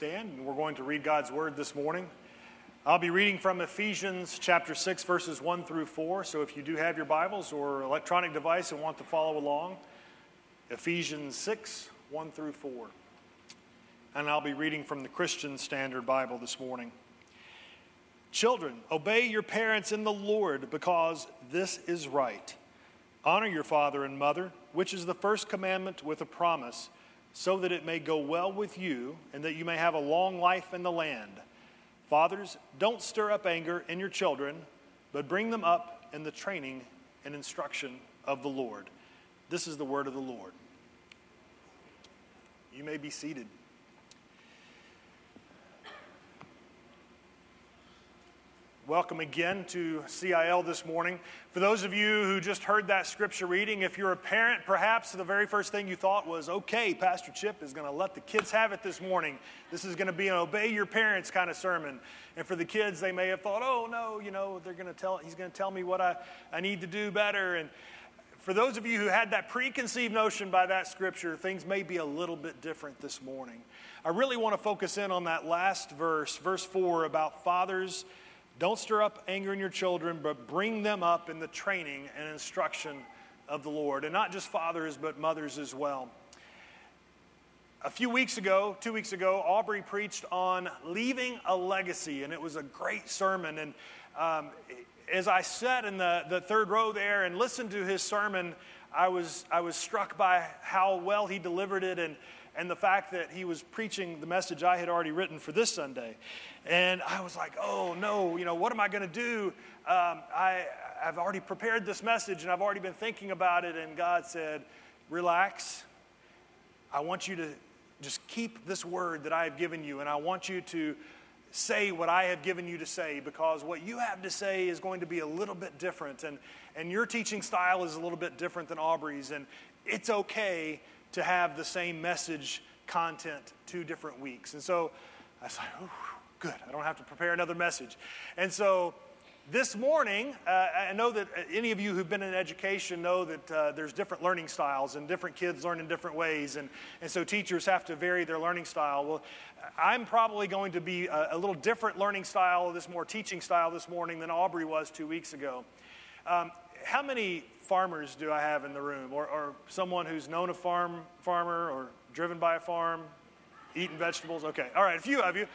stand and we're going to read God's word this morning. I'll be reading from Ephesians chapter 6, verses 1 through 4. So if you do have your Bibles or electronic device and want to follow along, Ephesians 6, 1 through 4. And I'll be reading from the Christian Standard Bible this morning. Children, obey your parents in the Lord because this is right. Honor your father and mother, which is the first commandment with a promise so that it may go well with you and that you may have a long life in the land. Fathers, don't stir up anger in your children, but bring them up in the training and instruction of the Lord. This is the word of the Lord. You may be seated. Welcome again to CIL this morning. For those of you who just heard that scripture reading, if you're a parent, perhaps the very first thing you thought was, okay, Pastor Chip is going to let the kids have it this morning. This is going to be an obey your parents kind of sermon. And for the kids, they may have thought, oh, no, you know, they're going to tell, he's going to tell me what I, I need to do better. And for those of you who had that preconceived notion by that scripture, things may be a little bit different this morning. I really want to focus in on that last verse, verse 4, about fathers don't stir up anger in your children, but bring them up in the training and instruction of the Lord. And not just fathers, but mothers as well. A few weeks ago, two weeks ago, Aubrey preached on leaving a legacy, and it was a great sermon. And um, as I sat in the, the third row there and listened to his sermon, I was, I was struck by how well he delivered it and, and the fact that he was preaching the message I had already written for this Sunday. And I was like, oh no, you know, what am I going to do? Um, I, I've already prepared this message and I've already been thinking about it. And God said, relax. I want you to just keep this word that I have given you, and I want you to say what I have given you to say because what you have to say is going to be a little bit different. And, and your teaching style is a little bit different than Aubrey's. And it's okay to have the same message content two different weeks. And so I was like, good. I don't have to prepare another message. And so this morning, uh, I know that any of you who've been in education know that uh, there's different learning styles and different kids learn in different ways. And, and so teachers have to vary their learning style. Well, I'm probably going to be a, a little different learning style, this more teaching style this morning than Aubrey was two weeks ago. Um, how many farmers do I have in the room? Or, or someone who's known a farm farmer or driven by a farm, eating vegetables? Okay, all right, a few of you.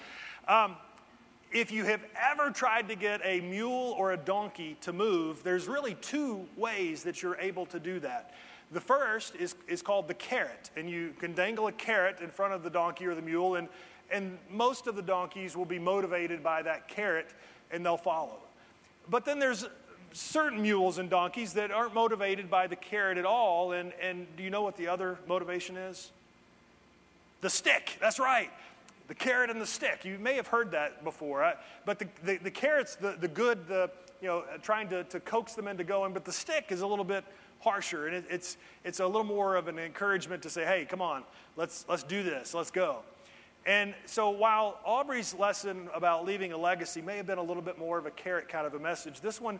Um, if you have ever tried to get a mule or a donkey to move, there's really two ways that you're able to do that. The first is, is called the carrot, and you can dangle a carrot in front of the donkey or the mule, and, and most of the donkeys will be motivated by that carrot and they'll follow. But then there's certain mules and donkeys that aren't motivated by the carrot at all, and, and do you know what the other motivation is? The stick, that's right the carrot and the stick. You may have heard that before, but the, the, the, carrot's the, the good, the, you know, trying to, to coax them into going, but the stick is a little bit harsher, and it, it's, it's a little more of an encouragement to say, hey, come on, let's, let's do this, let's go. And so while Aubrey's lesson about leaving a legacy may have been a little bit more of a carrot kind of a message, this one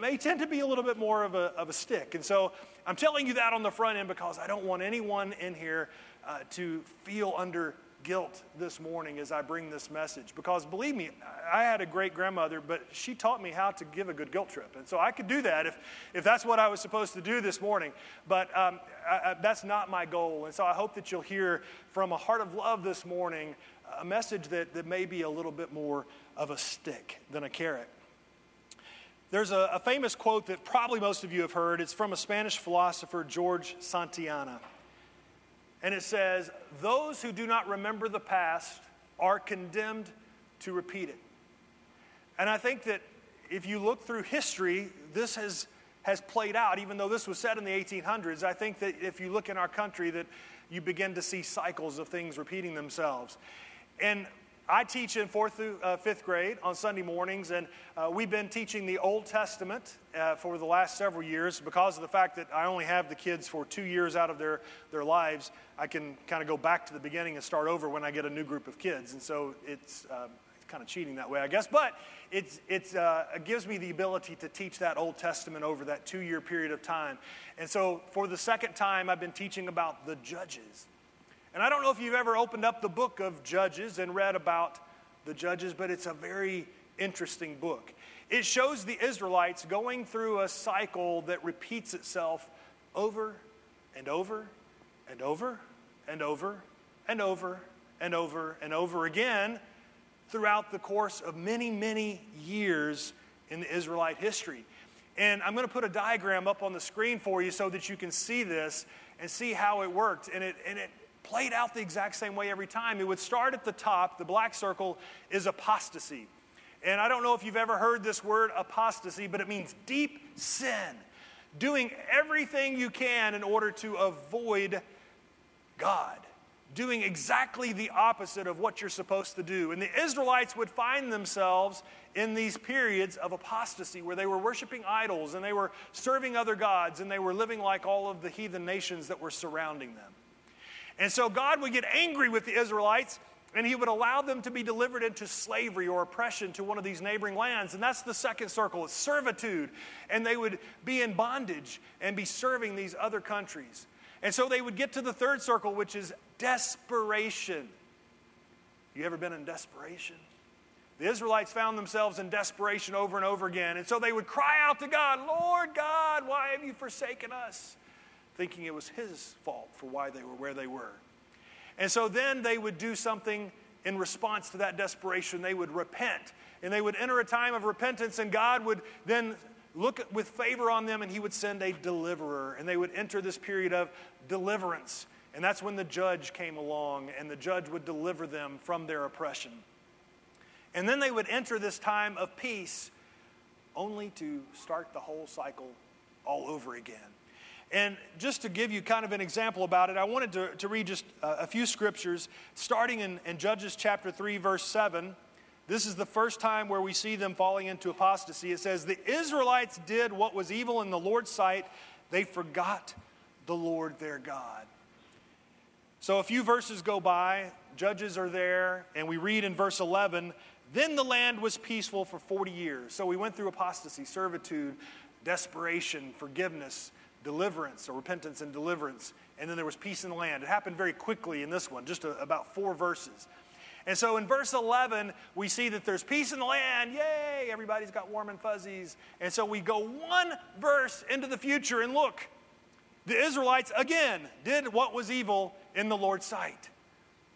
may tend to be a little bit more of a, of a stick. And so I'm telling you that on the front end because I don't want anyone in here uh, to feel under guilt this morning as I bring this message because believe me, I had a great grandmother, but she taught me how to give a good guilt trip. And so I could do that if, if that's what I was supposed to do this morning. But um, I, I, that's not my goal. And so I hope that you'll hear from a heart of love this morning a message that, that may be a little bit more of a stick than a carrot. There's a, a famous quote that probably most of you have heard. It's from a Spanish philosopher, George Santayana. And it says, Those who do not remember the past are condemned to repeat it. And I think that if you look through history, this has, has played out, even though this was said in the 1800s. I think that if you look in our country, that you begin to see cycles of things repeating themselves. And I teach in fourth through uh, fifth grade on Sunday mornings, and uh, we've been teaching the Old Testament uh, for the last several years. Because of the fact that I only have the kids for two years out of their, their lives, I can kind of go back to the beginning and start over when I get a new group of kids. And so it's um, kind of cheating that way, I guess. But it's, it's, uh, it gives me the ability to teach that Old Testament over that two year period of time. And so for the second time, I've been teaching about the judges. And I don't know if you've ever opened up the book of Judges and read about the Judges, but it's a very interesting book. It shows the Israelites going through a cycle that repeats itself over and over and over and over and over and over and over again throughout the course of many, many years in the Israelite history. And I'm going to put a diagram up on the screen for you so that you can see this and see how it worked. And it, and it played out the exact same way every time. It would start at the top, the black circle is apostasy. And I don't know if you've ever heard this word apostasy, but it means deep sin. Doing everything you can in order to avoid God. Doing exactly the opposite of what you're supposed to do. And the Israelites would find themselves in these periods of apostasy where they were worshiping idols and they were serving other gods and they were living like all of the heathen nations that were surrounding them. And so God would get angry with the Israelites and he would allow them to be delivered into slavery or oppression to one of these neighboring lands. And that's the second circle, it's servitude. And they would be in bondage and be serving these other countries. And so they would get to the third circle, which is desperation. You ever been in desperation? The Israelites found themselves in desperation over and over again. And so they would cry out to God, Lord God, why have you forsaken us? Thinking it was his fault for why they were where they were. And so then they would do something in response to that desperation. They would repent and they would enter a time of repentance, and God would then look with favor on them and he would send a deliverer. And they would enter this period of deliverance. And that's when the judge came along, and the judge would deliver them from their oppression. And then they would enter this time of peace only to start the whole cycle all over again. And just to give you kind of an example about it, I wanted to, to read just a, a few scriptures, starting in, in Judges chapter 3, verse 7. This is the first time where we see them falling into apostasy. It says, The Israelites did what was evil in the Lord's sight, they forgot the Lord their God. So a few verses go by, judges are there, and we read in verse 11, Then the land was peaceful for 40 years. So we went through apostasy, servitude, desperation, forgiveness deliverance or repentance and deliverance. And then there was peace in the land. It happened very quickly in this one, just a, about four verses. And so in verse 11, we see that there's peace in the land. Yay, everybody's got warm and fuzzies. And so we go one verse into the future and look. The Israelites, again, did what was evil in the Lord's sight.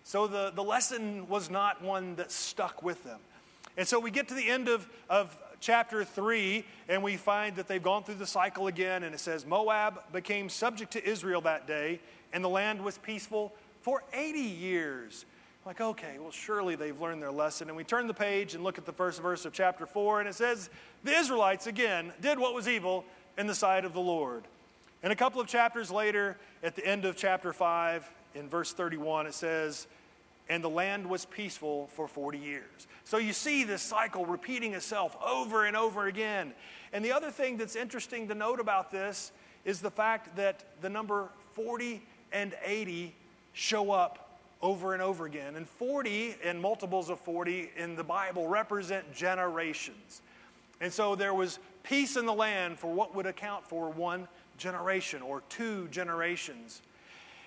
So the, the lesson was not one that stuck with them. And so we get to the end of, of chapter 3, and we find that they've gone through the cycle again, and it says Moab became subject to Israel that day, and the land was peaceful for 80 years. Like, okay, well, surely they've learned their lesson. And we turn the page and look at the first verse of chapter 4, and it says, The Israelites, again, did what was evil in the sight of the Lord. And a couple of chapters later, at the end of chapter 5, in verse 31, it says, and the land was peaceful for 40 years. So you see this cycle repeating itself over and over again. And the other thing that's interesting to note about this is the fact that the number 40 and 80 show up over and over again. And 40 and multiples of 40 in the Bible represent generations. And so there was peace in the land for what would account for one generation or two generations.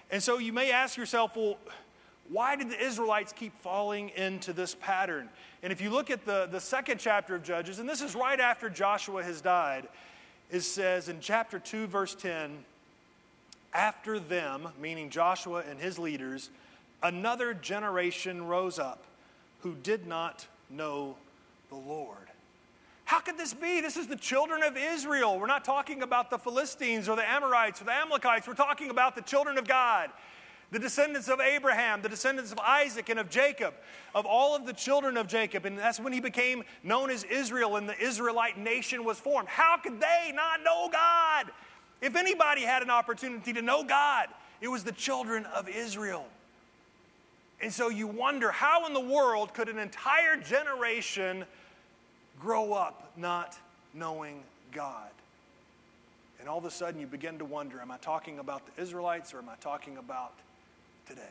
And so you may ask yourself, well, why did the Israelites keep falling into this pattern? And if you look at the, the second chapter of Judges, and this is right after Joshua has died, it says in chapter 2, verse 10, after them, meaning Joshua and his leaders, another generation rose up who did not know the Lord. How could this be? This is the children of Israel. We're not talking about the Philistines or the Amorites or the Amalekites. We're talking about the children of God the descendants of Abraham, the descendants of Isaac and of Jacob, of all of the children of Jacob. And that's when he became known as Israel and the Israelite nation was formed. How could they not know God? If anybody had an opportunity to know God, it was the children of Israel. And so you wonder how in the world could an entire generation grow up not knowing God? And all of a sudden you begin to wonder am I talking about the Israelites or am I talking about today.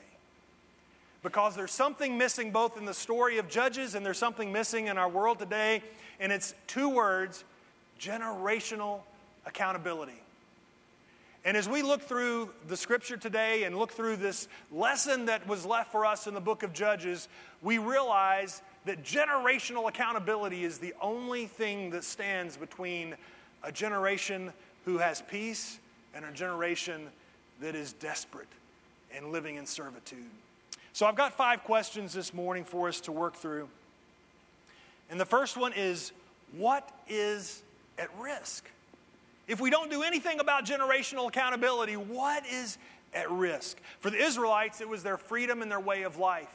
Because there's something missing both in the story of Judges and there's something missing in our world today, and it's two words generational accountability. And as we look through the scripture today and look through this lesson that was left for us in the book of Judges, we realize that generational accountability is the only thing that stands between a generation who has peace and a generation that is desperate and living in servitude. So I've got five questions this morning for us to work through. And the first one is what is at risk? If we don't do anything about generational accountability, what is at risk? For the Israelites, it was their freedom and their way of life.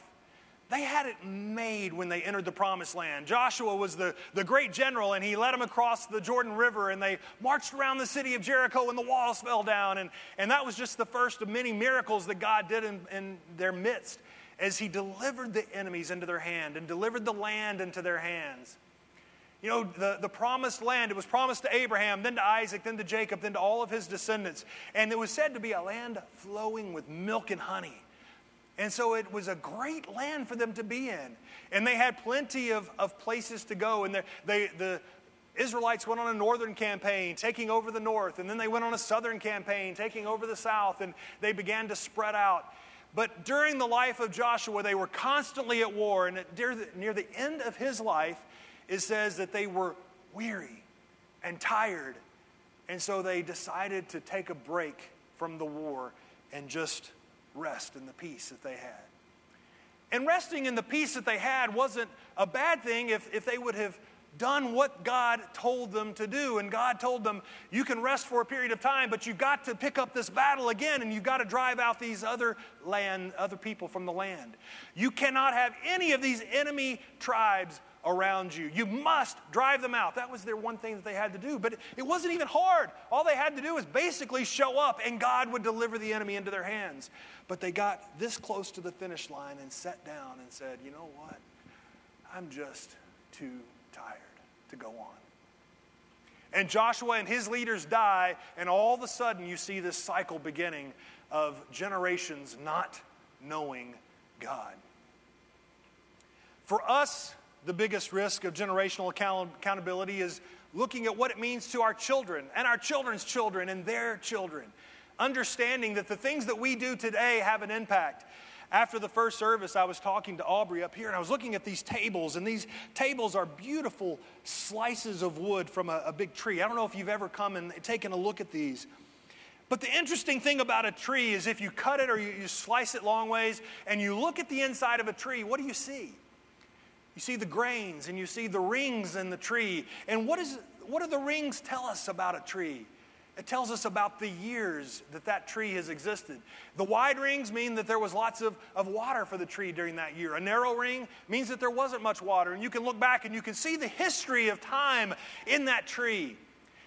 They had it made when they entered the promised land. Joshua was the, the great general, and he led them across the Jordan River, and they marched around the city of Jericho, and the walls fell down. And, and that was just the first of many miracles that God did in, in their midst as he delivered the enemies into their hand and delivered the land into their hands. You know, the, the promised land, it was promised to Abraham, then to Isaac, then to Jacob, then to all of his descendants. And it was said to be a land flowing with milk and honey. And so it was a great land for them to be in. And they had plenty of, of places to go. And they, the Israelites went on a northern campaign, taking over the north. And then they went on a southern campaign, taking over the south. And they began to spread out. But during the life of Joshua, they were constantly at war. And near the, near the end of his life, it says that they were weary and tired. And so they decided to take a break from the war and just rest in the peace that they had. And resting in the peace that they had wasn't a bad thing if, if they would have done what God told them to do. And God told them, you can rest for a period of time, but you've got to pick up this battle again and you've got to drive out these other land, other people from the land. You cannot have any of these enemy tribes around you. You must drive them out. That was their one thing that they had to do. But it wasn't even hard. All they had to do was basically show up, and God would deliver the enemy into their hands. But they got this close to the finish line and sat down and said, You know what? I'm just too tired to go on. And Joshua and his leaders die, and all of a sudden you see this cycle beginning of generations not knowing God. For us, the biggest risk of generational account- accountability is looking at what it means to our children and our children's children and their children. Understanding that the things that we do today have an impact. After the first service, I was talking to Aubrey up here and I was looking at these tables, and these tables are beautiful slices of wood from a, a big tree. I don't know if you've ever come and taken a look at these. But the interesting thing about a tree is if you cut it or you, you slice it long ways and you look at the inside of a tree, what do you see? You see the grains and you see the rings in the tree. And what, is, what do the rings tell us about a tree? It tells us about the years that that tree has existed. The wide rings mean that there was lots of, of water for the tree during that year. A narrow ring means that there wasn't much water. And you can look back and you can see the history of time in that tree.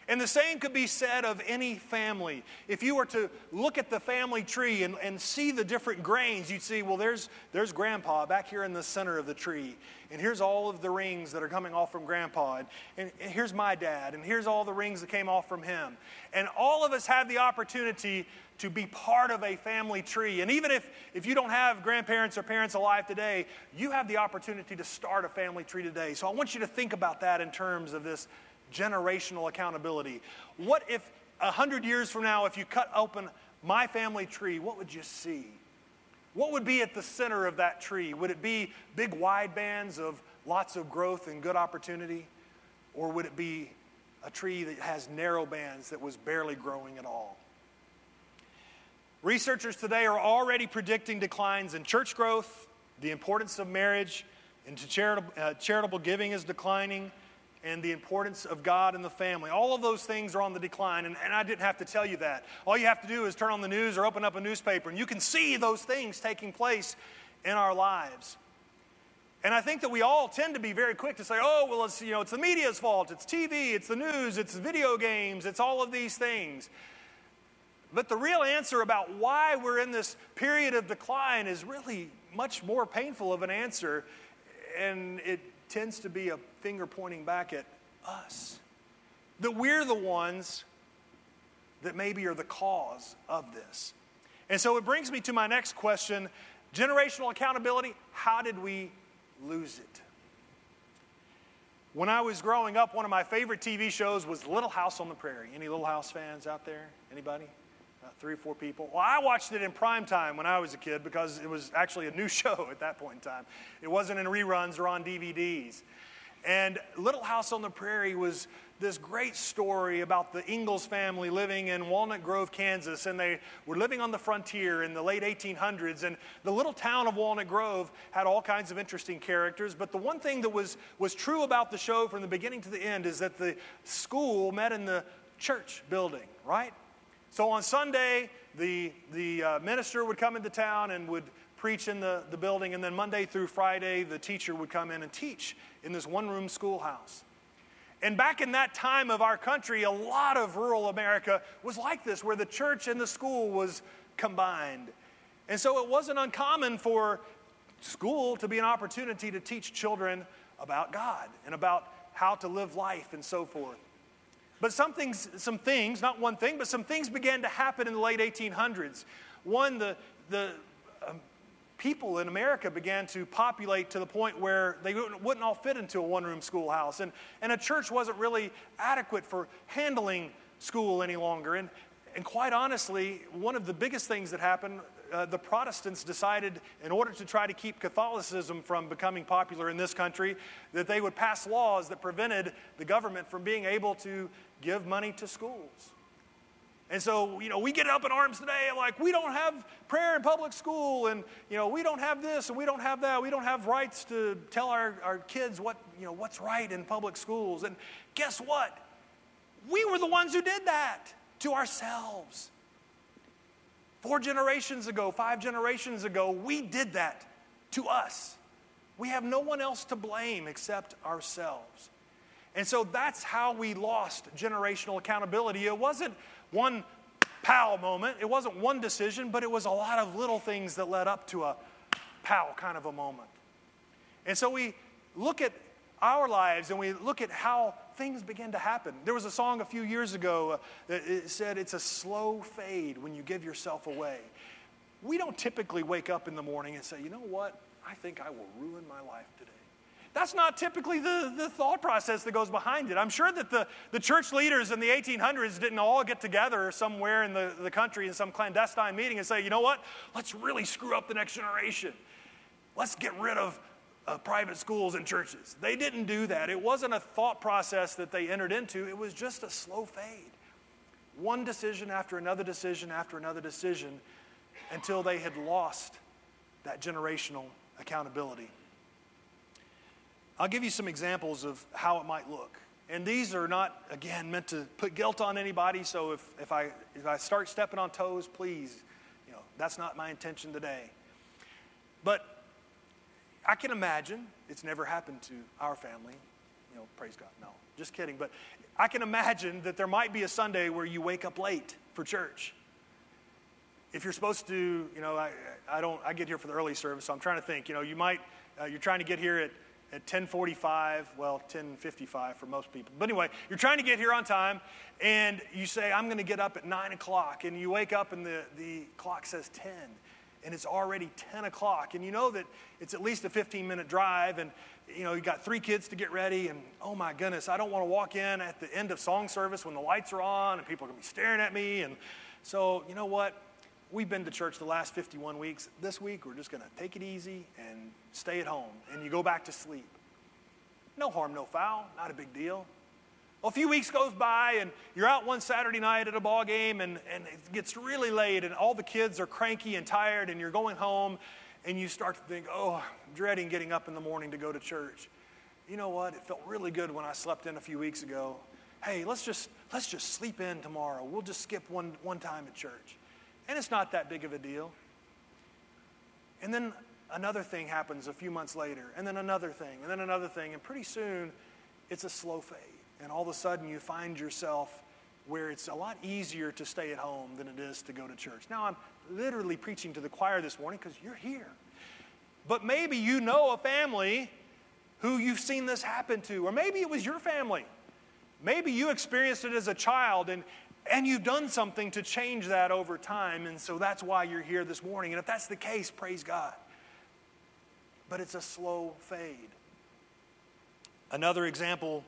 And the same could be said of any family. If you were to look at the family tree and, and see the different grains, you'd see, well, there's, there's grandpa back here in the center of the tree. And here's all of the rings that are coming off from grandpa. And, and, and here's my dad. And here's all the rings that came off from him. And all of us have the opportunity to be part of a family tree. And even if, if you don't have grandparents or parents alive today, you have the opportunity to start a family tree today. So I want you to think about that in terms of this generational accountability. What if a hundred years from now, if you cut open my family tree, what would you see? What would be at the center of that tree? Would it be big wide bands of lots of growth and good opportunity? Or would it be a tree that has narrow bands that was barely growing at all? Researchers today are already predicting declines in church growth, the importance of marriage, into charitable, uh, charitable giving is declining, and the importance of God and the family. All of those things are on the decline, and, and, I didn't have to tell you that. All you have to do is turn on the news or open up a newspaper, and you can see those things taking place in our lives. And I think that we all tend to be very quick to say, oh, well, it's, you know, it's the media's fault, it's TV, it's the news, it's video games, it's all of these things. But the real answer about why we're in this period of decline is really much more painful of an answer, and it tends to be a finger pointing back at us. That we're the ones that maybe are the cause of this. And so it brings me to my next question generational accountability how did we lose it? When I was growing up, one of my favorite TV shows was Little House on the Prairie. Any Little House fans out there? Anybody? About three or four people. Well, I watched it in prime time when I was a kid because it was actually a new show at that point in time. It wasn't in reruns or on DVDs. And Little House on the Prairie was this great story about the Ingalls family living in Walnut Grove, Kansas, and they were living on the frontier in the late 1800s. And the little town of Walnut Grove had all kinds of interesting characters. But the one thing that was, was true about the show from the beginning to the end is that the school met in the church building, right? So on Sunday, the, the uh, minister would come into town and would preach in the, the building, and then Monday through Friday, the teacher would come in and teach in this one room schoolhouse. And back in that time of our country, a lot of rural America was like this, where the church and the school was combined. And so it wasn't uncommon for school to be an opportunity to teach children about God and about how to live life and so forth. But some things, some things, not one thing, but some things began to happen in the late 1800s. One, the, the um, people in America began to populate to the point where they wouldn't, wouldn't all fit into a one room schoolhouse. And, and a church wasn't really adequate for handling school any longer. And, and quite honestly, one of the biggest things that happened, uh, the Protestants decided, in order to try to keep Catholicism from becoming popular in this country, that they would pass laws that prevented the government from being able to give money to schools. And so, you know, we get up in arms today like we don't have prayer in public school and, you know, we don't have this and we don't have that. We don't have rights to tell our, our kids what, you know, what's right in public schools. And guess what? We were the ones who did that to ourselves. Four generations ago, five generations ago, we did that to us. We have no one else to blame except ourselves. And so that's how we lost generational accountability. It wasn't one pow moment. It wasn't one decision, but it was a lot of little things that led up to a pow kind of a moment. And so we look at our lives and we look at how things begin to happen. There was a song a few years ago uh, that said it's a slow fade when you give yourself away. We don't typically wake up in the morning and say, you know what? I think I will ruin my life today. That's not typically the, the thought process that goes behind it. I'm sure that the, the church leaders in the 1800s didn't all get together somewhere in the, the country in some clandestine meeting and say, you know what, let's really screw up the next generation. Let's get rid of uh, private schools and churches. They didn't do that. It wasn't a thought process that they entered into, it was just a slow fade. One decision after another decision after another decision until they had lost that generational accountability. I'll give you some examples of how it might look. And these are not, again, meant to put guilt on anybody. So if, if, I, if I start stepping on toes, please, you know, that's not my intention today. But I can imagine, it's never happened to our family. You know, praise God. No, just kidding. But I can imagine that there might be a Sunday where you wake up late for church. If you're supposed to, you know, I, I don't, I get here for the early service, so I'm trying to think, you know, you might, uh, you're trying to get here at at 10:45, well, 10:55 for most people. But anyway, you're trying to get here on time, and you say, "I'm going to get up at nine o'clock," and you wake up and the the clock says 10, and it's already 10 o'clock, and you know that it's at least a 15-minute drive, and you know you got three kids to get ready, and oh my goodness, I don't want to walk in at the end of song service when the lights are on and people are going to be staring at me, and so you know what? we've been to church the last 51 weeks. This week, we're just going to take it easy and stay at home. And you go back to sleep. No harm, no foul. Not a big deal. Well, a few weeks goes by, and you're out one Saturday night at a ball game, and, and it gets really late, and all the kids are cranky and tired, and you're going home, and you start to think, oh, I'm dreading getting up in the morning to go to church. You know what? It felt really good when I slept in a few weeks ago. Hey, let's just let's just sleep in tomorrow. We'll just skip one, one time at church. And it's not that big of a deal. And then another thing happens a few months later, and then another thing, and then another thing, and pretty soon it's a slow fade. And all of a sudden you find yourself where it's a lot easier to stay at home than it is to go to church. Now, I'm literally preaching to the choir this morning because you're here. But maybe you know a family who you've seen this happen to, or maybe it was your family. Maybe you experienced it as a child and, and you've done something to change that over time, and so that's why you're here this morning. And if that's the case, praise God. But it's a slow fade. Another example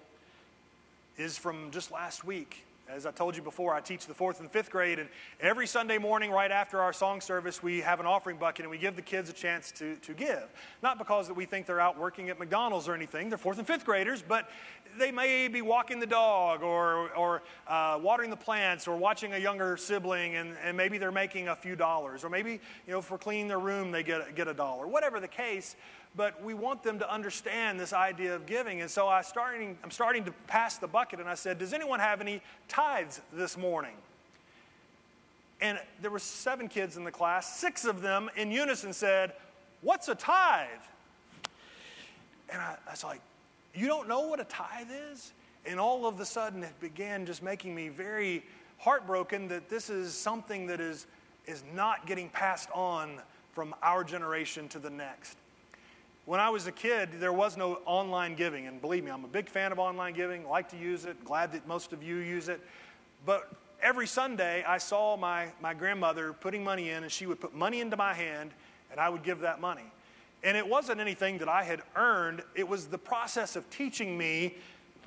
is from just last week. As I told you before, I teach the fourth and fifth grade, and every Sunday morning, right after our song service, we have an offering bucket and we give the kids a chance to, to give. Not because that we think they're out working at McDonald's or anything, they're fourth and fifth graders, but they may be walking the dog or, or uh, watering the plants or watching a younger sibling, and, and maybe they're making a few dollars. Or maybe, you know, for cleaning their room, they get, get a dollar. Whatever the case, but we want them to understand this idea of giving. And so I starting, I'm starting to pass the bucket, and I said, Does anyone have any tithes this morning? And there were seven kids in the class. Six of them in unison said, What's a tithe? And I, I was like, You don't know what a tithe is? And all of a sudden, it began just making me very heartbroken that this is something that is, is not getting passed on from our generation to the next. When I was a kid, there was no online giving. And believe me, I'm a big fan of online giving, like to use it, glad that most of you use it. But every Sunday, I saw my, my grandmother putting money in, and she would put money into my hand, and I would give that money. And it wasn't anything that I had earned, it was the process of teaching me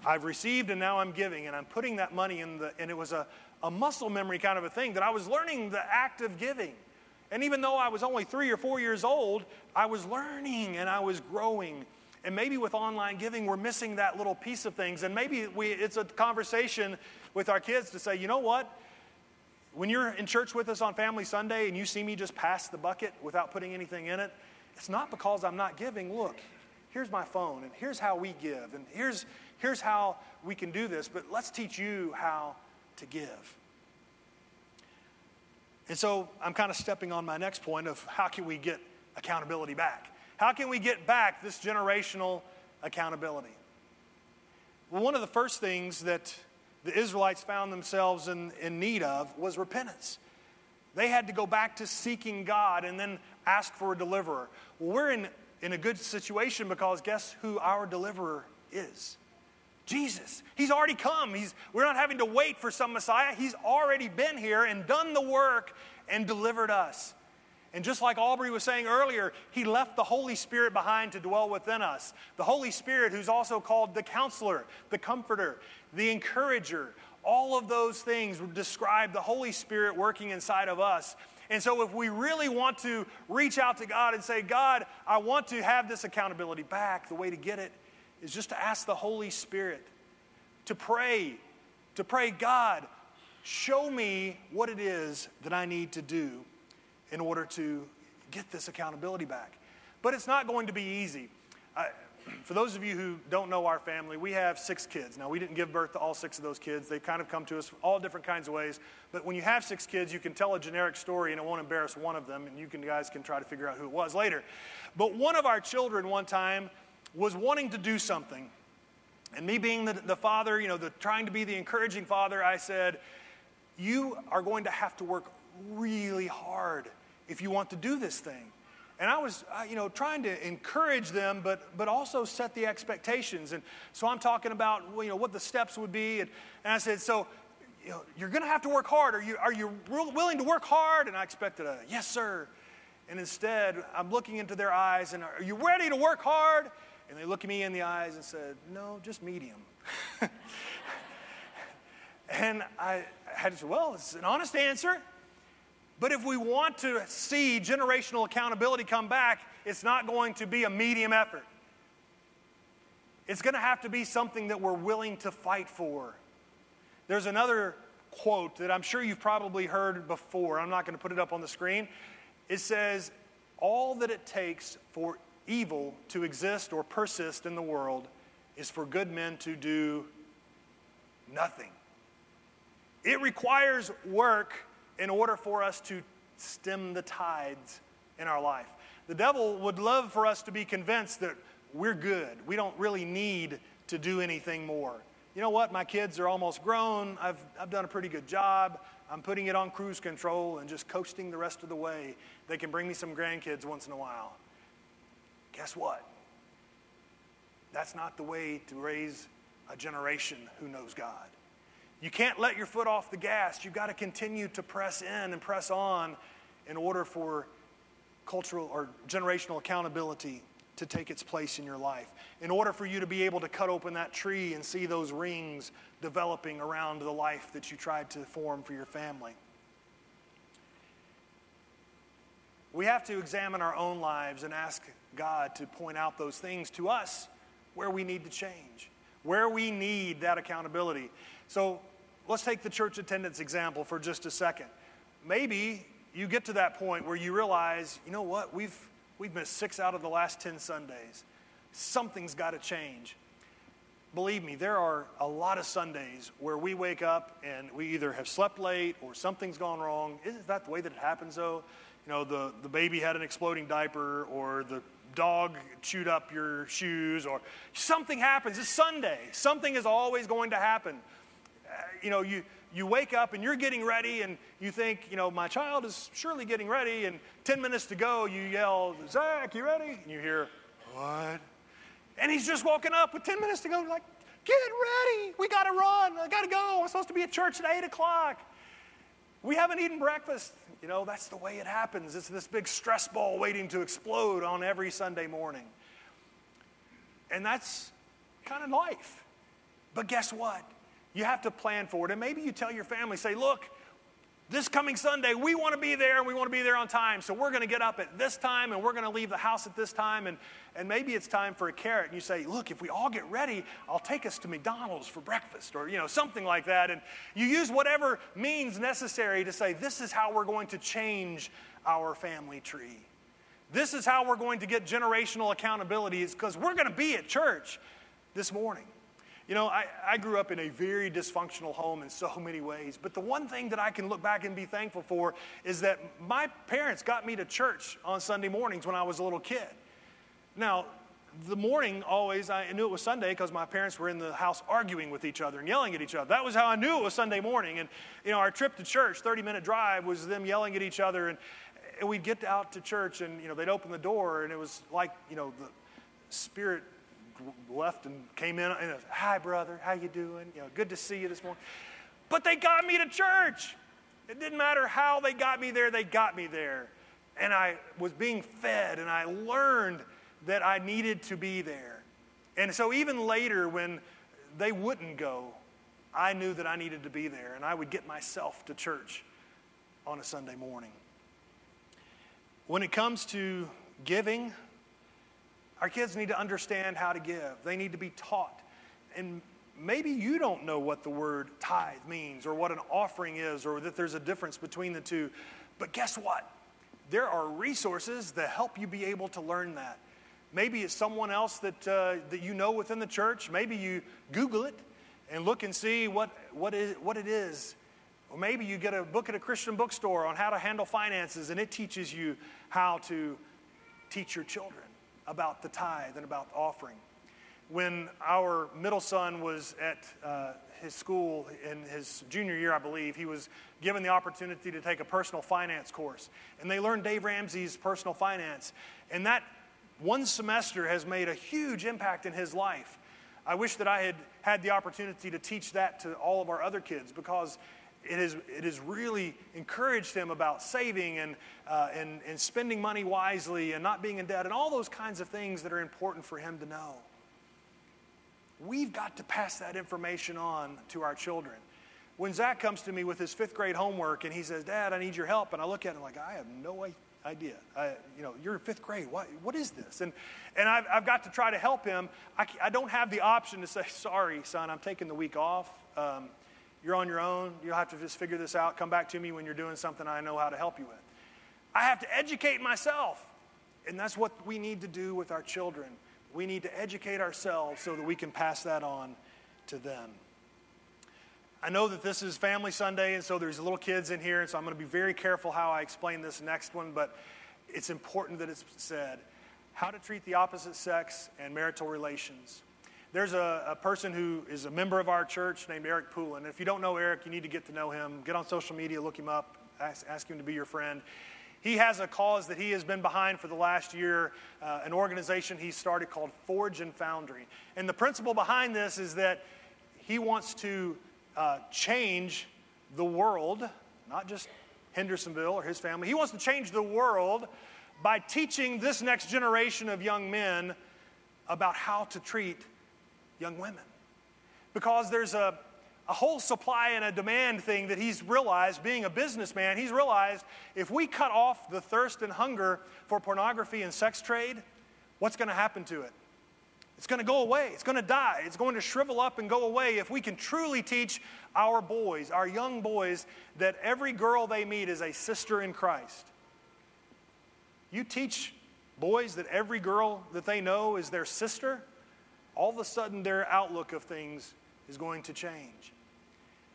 I've received and now I'm giving, and I'm putting that money in the, and it was a, a muscle memory kind of a thing that I was learning the act of giving. And even though I was only three or four years old, I was learning and I was growing. And maybe with online giving, we're missing that little piece of things. And maybe we, it's a conversation with our kids to say, you know what? When you're in church with us on Family Sunday and you see me just pass the bucket without putting anything in it, it's not because I'm not giving. Look, here's my phone, and here's how we give, and here's, here's how we can do this, but let's teach you how to give. And so I'm kind of stepping on my next point of how can we get accountability back? How can we get back this generational accountability? Well, one of the first things that the Israelites found themselves in, in need of was repentance. They had to go back to seeking God and then ask for a deliverer. Well, we're in, in a good situation because guess who our deliverer is? Jesus. He's already come. He's, we're not having to wait for some Messiah. He's already been here and done the work and delivered us. And just like Aubrey was saying earlier, he left the Holy Spirit behind to dwell within us. The Holy Spirit, who's also called the counselor, the comforter, the encourager. All of those things describe the Holy Spirit working inside of us. And so, if we really want to reach out to God and say, God, I want to have this accountability back, the way to get it is just to ask the Holy Spirit to pray, to pray, God, show me what it is that I need to do in order to get this accountability back. But it's not going to be easy. I, for those of you who don't know our family, we have six kids. Now, we didn't give birth to all six of those kids. They kind of come to us all different kinds of ways. But when you have six kids, you can tell a generic story and it won't embarrass one of them, and you can, guys can try to figure out who it was later. But one of our children, one time, was wanting to do something. And me being the, the father, you know, the, trying to be the encouraging father, I said, You are going to have to work really hard if you want to do this thing. And I was, you know, trying to encourage them, but, but also set the expectations. And so I'm talking about, you know, what the steps would be. And, and I said, so, you know, you're going to have to work hard. Are you, are you willing to work hard? And I expected a, yes, sir. And instead, I'm looking into their eyes and, are you ready to work hard? And they looked me in the eyes and said, No, just medium. and I had to say, Well, it's an honest answer. But if we want to see generational accountability come back, it's not going to be a medium effort. It's going to have to be something that we're willing to fight for. There's another quote that I'm sure you've probably heard before. I'm not going to put it up on the screen. It says, All that it takes for evil to exist or persist in the world is for good men to do nothing. It requires work in order for us to stem the tides in our life. The devil would love for us to be convinced that we're good. We don't really need to do anything more. You know what? My kids are almost grown. I've, I've done a pretty good job. I'm putting it on cruise control and just coasting the rest of the way. They can bring me some grandkids once in a while. Guess what? That's not the way to raise a generation who knows God. You can't let your foot off the gas. You've got to continue to press in and press on in order for cultural or generational accountability to take its place in your life. In order for you to be able to cut open that tree and see those rings developing around the life that you tried to form for your family. We have to examine our own lives and ask God to point out those things to us where we need to change, where we need that accountability. So let's take the church attendance example for just a second. Maybe you get to that point where you realize, you know what, we've, we've missed six out of the last 10 Sundays. Something's got to change. Believe me, there are a lot of Sundays where we wake up and we either have slept late or something's gone wrong. Isn't that the way that it happens, though? You know, the, the baby had an exploding diaper or the dog chewed up your shoes or something happens. It's Sunday. Something is always going to happen. Uh, you know, you, you wake up and you're getting ready and you think, you know, my child is surely getting ready. And 10 minutes to go, you yell, Zach, you ready? And you hear, what? And he's just woken up with 10 minutes to go, like, get ready. We got to run. I got to go. I'm supposed to be at church at 8 o'clock. We haven't eaten breakfast. You know, that's the way it happens. It's this big stress ball waiting to explode on every Sunday morning. And that's kind of life. But guess what? You have to plan for it. And maybe you tell your family, say, look, this coming Sunday, we want to be there and we want to be there on time. So we're going to get up at this time and we're going to leave the house at this time. And, and maybe it's time for a carrot. And you say, look, if we all get ready, I'll take us to McDonald's for breakfast or, you know, something like that. And you use whatever means necessary to say, this is how we're going to change our family tree. This is how we're going to get generational accountability is because we're going to be at church this morning. You know, I, I grew up in a very dysfunctional home in so many ways, but the one thing that I can look back and be thankful for is that my parents got me to church on Sunday mornings when I was a little kid. Now, the morning always, I knew it was Sunday because my parents were in the house arguing with each other and yelling at each other. That was how I knew it was Sunday morning. And, you know, our trip to church, 30 minute drive, was them yelling at each other. And, and we'd get out to church and, you know, they'd open the door and it was like, you know, the Spirit left and came in and was, hi brother. How you doing? You know good to see you this morning. But they got me to church. It didn't matter how they got me there they got me there. And i was being fed and i learned that i needed to be there. And so even later when they wouldn't go i knew that i needed to be there and i would get myself to church on a sunday morning. When it comes to giving our kids need to understand how to give, they need to be taught. And maybe you don't know what the word tithe means or what an offering is or that there's a difference between the two. But guess what? There are resources that help you be able to learn that. Maybe it's someone else that, uh, that you know within the church. Maybe you Google it and look and see what, what, is, what it is. Or maybe you get a book at a Christian bookstore on how to handle finances and it teaches you how to teach your children about the tithe and about the offering. When our middle son was at uh, his school in his junior year, I believe, he was given the opportunity to take a personal finance course. And they learned Dave Ramsey's personal finance. And that one semester has made a huge impact in his life. I wish that I had had the opportunity to teach that to all of our other kids because it, is, it has really encouraged him about saving and, uh, and, and spending money wisely and not being in debt and all those kinds of things that are important for him to know. We've got to pass that information on to our children. When Zach comes to me with his fifth grade homework and he says, Dad, I need your help, and I look at him like, I have no idea. I, you know, you're in fifth grade. What, what is this? And, and I've, I've got to try to help him. I, I don't have the option to say, Sorry, son, I'm taking the week off. Um, you're on your own. You'll have to just figure this out. Come back to me when you're doing something I know how to help you with. I have to educate myself. And that's what we need to do with our children. We need to educate ourselves so that we can pass that on to them. I know that this is Family Sunday, and so there's little kids in here, and so I'm going to be very careful how I explain this next one, but it's important that it's said. How to treat the opposite sex and marital relations. There's a, a, person who is a member of our church named Eric Poulin. If you don't know Eric, you need to get to know him. Get on social media, look him up, ask, ask him to be your friend. He has a cause that he has been behind for the last year, uh, an organization he started called Forge and Foundry. And the principle behind this is that he wants to uh, change the world, not just Hendersonville or his family. He wants to change the world by teaching this next generation of young men about how to treat young women. Because there's a, a whole supply and a demand thing that he's realized, being a businessman, he's realized if we cut off the thirst and hunger for pornography and sex trade, what's going to happen to it? It's going to go away. It's going to die. It's going to shrivel up and go away if we can truly teach our boys, our young boys, that every girl they meet is a sister in Christ. You teach boys that every girl that they know is their sister, all of a sudden their outlook of things is going to change.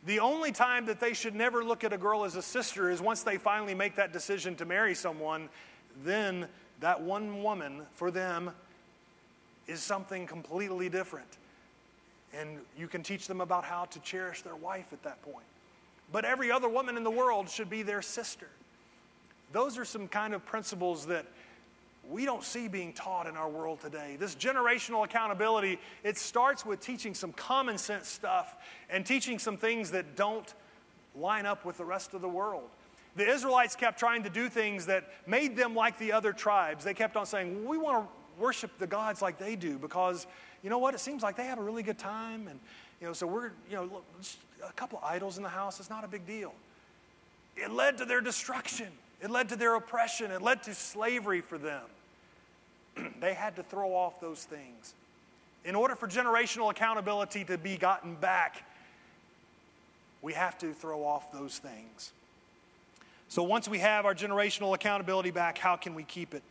The only time that they should never look at a girl as a sister is once they finally make that decision to marry someone, then that one woman for them is something completely different. And you can teach them about how to cherish their wife at that point. But every other woman in the world should be their sister. Those are some kind of principles that we don't see being taught in our world today. This generational accountability, it starts with teaching some common sense stuff and teaching some things that don't line up with the rest of the world. The Israelites kept trying to do things that made them like the other tribes. They kept on saying, We want to worship the gods like they do because, you know what, it seems like they have a really good time. And, you know, so we're, you know, a couple of idols in the house, it's not a big deal. It led to their destruction. It led to their oppression, it led to slavery for them. they had to throw off those things. In order for generational accountability to be gotten back, we have to throw off those things. So once we have our generational accountability back, how can we keep it?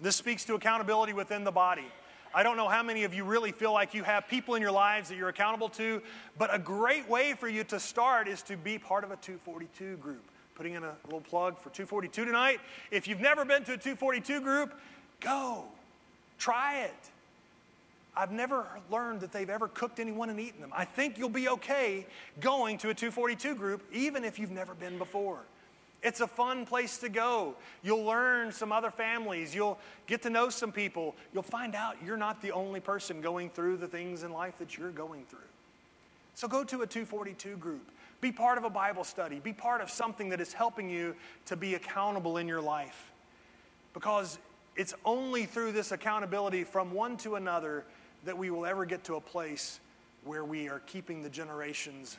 This speaks to accountability within the body. I don't know how many of you really feel like you have people in your lives that you're accountable to, but a great way for you to start is to be part of a 242 group putting in a little plug for 242 tonight. If you've never been to a 242 group, go. Try it. I've never learned that they've ever cooked anyone and eaten them. I think you'll be okay going to a 242 group, even if you've never been before. It's a fun place to go. You'll learn some other families. You'll get to know some people. You'll find out you're not the only person going through the things in life that you're going through. So go to a 242 group. Be part of a Bible study. Be part of something that is helping you to be accountable in your life. Because it's only through this accountability from one to another that we will ever get to a place where we are keeping the generations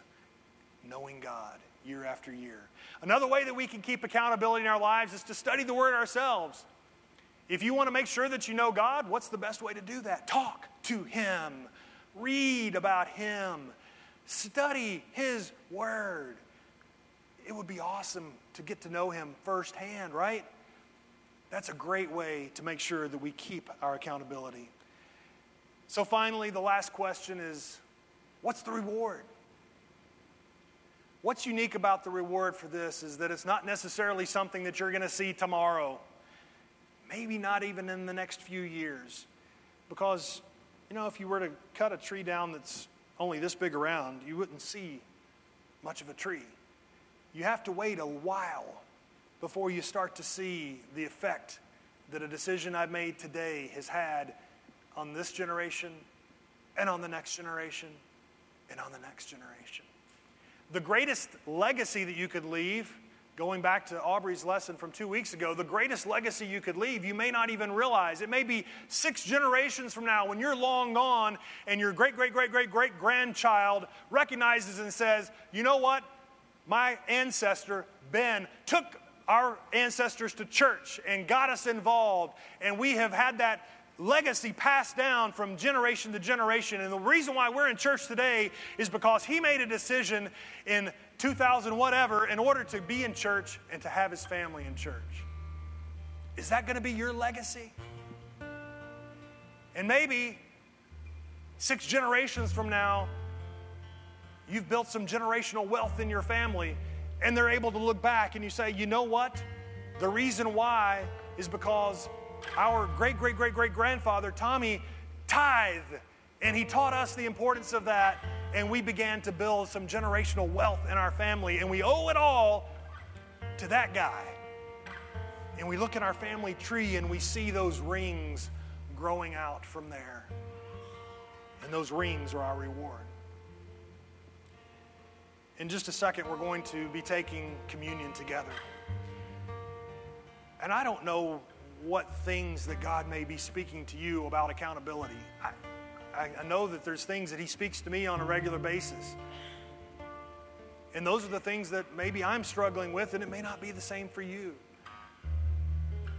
knowing God year after year. Another way that we can keep accountability in our lives is to study the Word ourselves. If you want to make sure that you know God, what's the best way to do that? Talk to Him, read about Him, Study His Word. It would be awesome to get to know Him firsthand, right? That's a great way to make sure that we keep our accountability. So, finally, the last question is what's the reward? What's unique about the reward for this is that it's not necessarily something that you're going to see tomorrow, maybe not even in the next few years. Because, you know, if you were to cut a tree down that's only this big around, you wouldn't see much of a tree. You have to wait a while before you start to see the effect that a decision I've made today has had on this generation and on the next generation and on the next generation. The greatest legacy that you could leave Going back to Aubrey's lesson from two weeks ago, the greatest legacy you could leave, you may not even realize. It may be six generations from now when you're long gone and your great, great, great, great, great grandchild recognizes and says, you know what? My ancestor, Ben, took our ancestors to church and got us involved, and we have had that legacy passed down from generation to generation. And the reason why we're in church today is because he made a decision in 2000 whatever in order to be in church and to have his family in church. Is that going to be your legacy? And maybe six generations from now, you've built some generational wealth in your family, and they're able to look back and you say, you know what? The reason why is because our great, great, great, great grandfather, Tommy, tithed, and he taught us the importance of that, and we began to build some generational wealth in our family, and we owe it all to that guy. And we look at our family tree and we see those rings growing out from there. And those rings are our reward. In just a second, we're going to be taking communion together. And I don't know what things that God may be speaking to you about accountability. I, I, I know that there's things that He speaks to me on a regular basis. And those are the things that maybe I'm struggling with, and it may not be the same for you.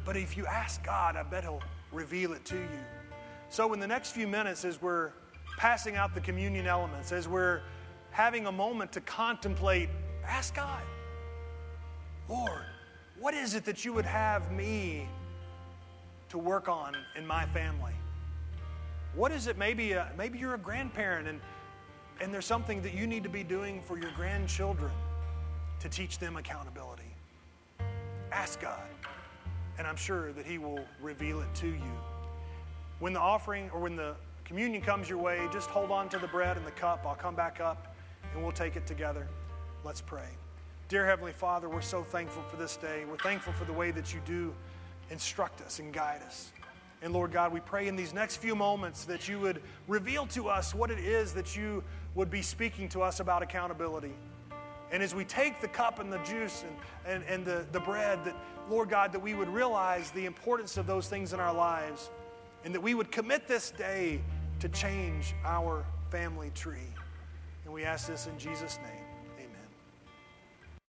But if you ask God, I bet He'll reveal it to you. So, in the next few minutes, as we're passing out the communion elements, as we're having a moment to contemplate, ask God, Lord, what is it that you would have me to work on in my family? What is it? Maybe, uh, maybe you're a grandparent and, and there's something that you need to be doing for your grandchildren to teach them accountability. Ask God, and I'm sure that He will reveal it to you. When the offering or when the communion comes your way, just hold on to the bread and the cup. I'll come back up and we'll take it together. Let's pray. Dear Heavenly Father, we're so thankful for this day. We're thankful for the way that you do instruct us and guide us. And Lord God, we pray in these next few moments that you would reveal to us what it is that you would be speaking to us about accountability. And as we take the cup and the juice and, and, and the, the bread, that, Lord God, that we would realize the importance of those things in our lives and that we would commit this day to change our family tree. And we ask this in Jesus' name.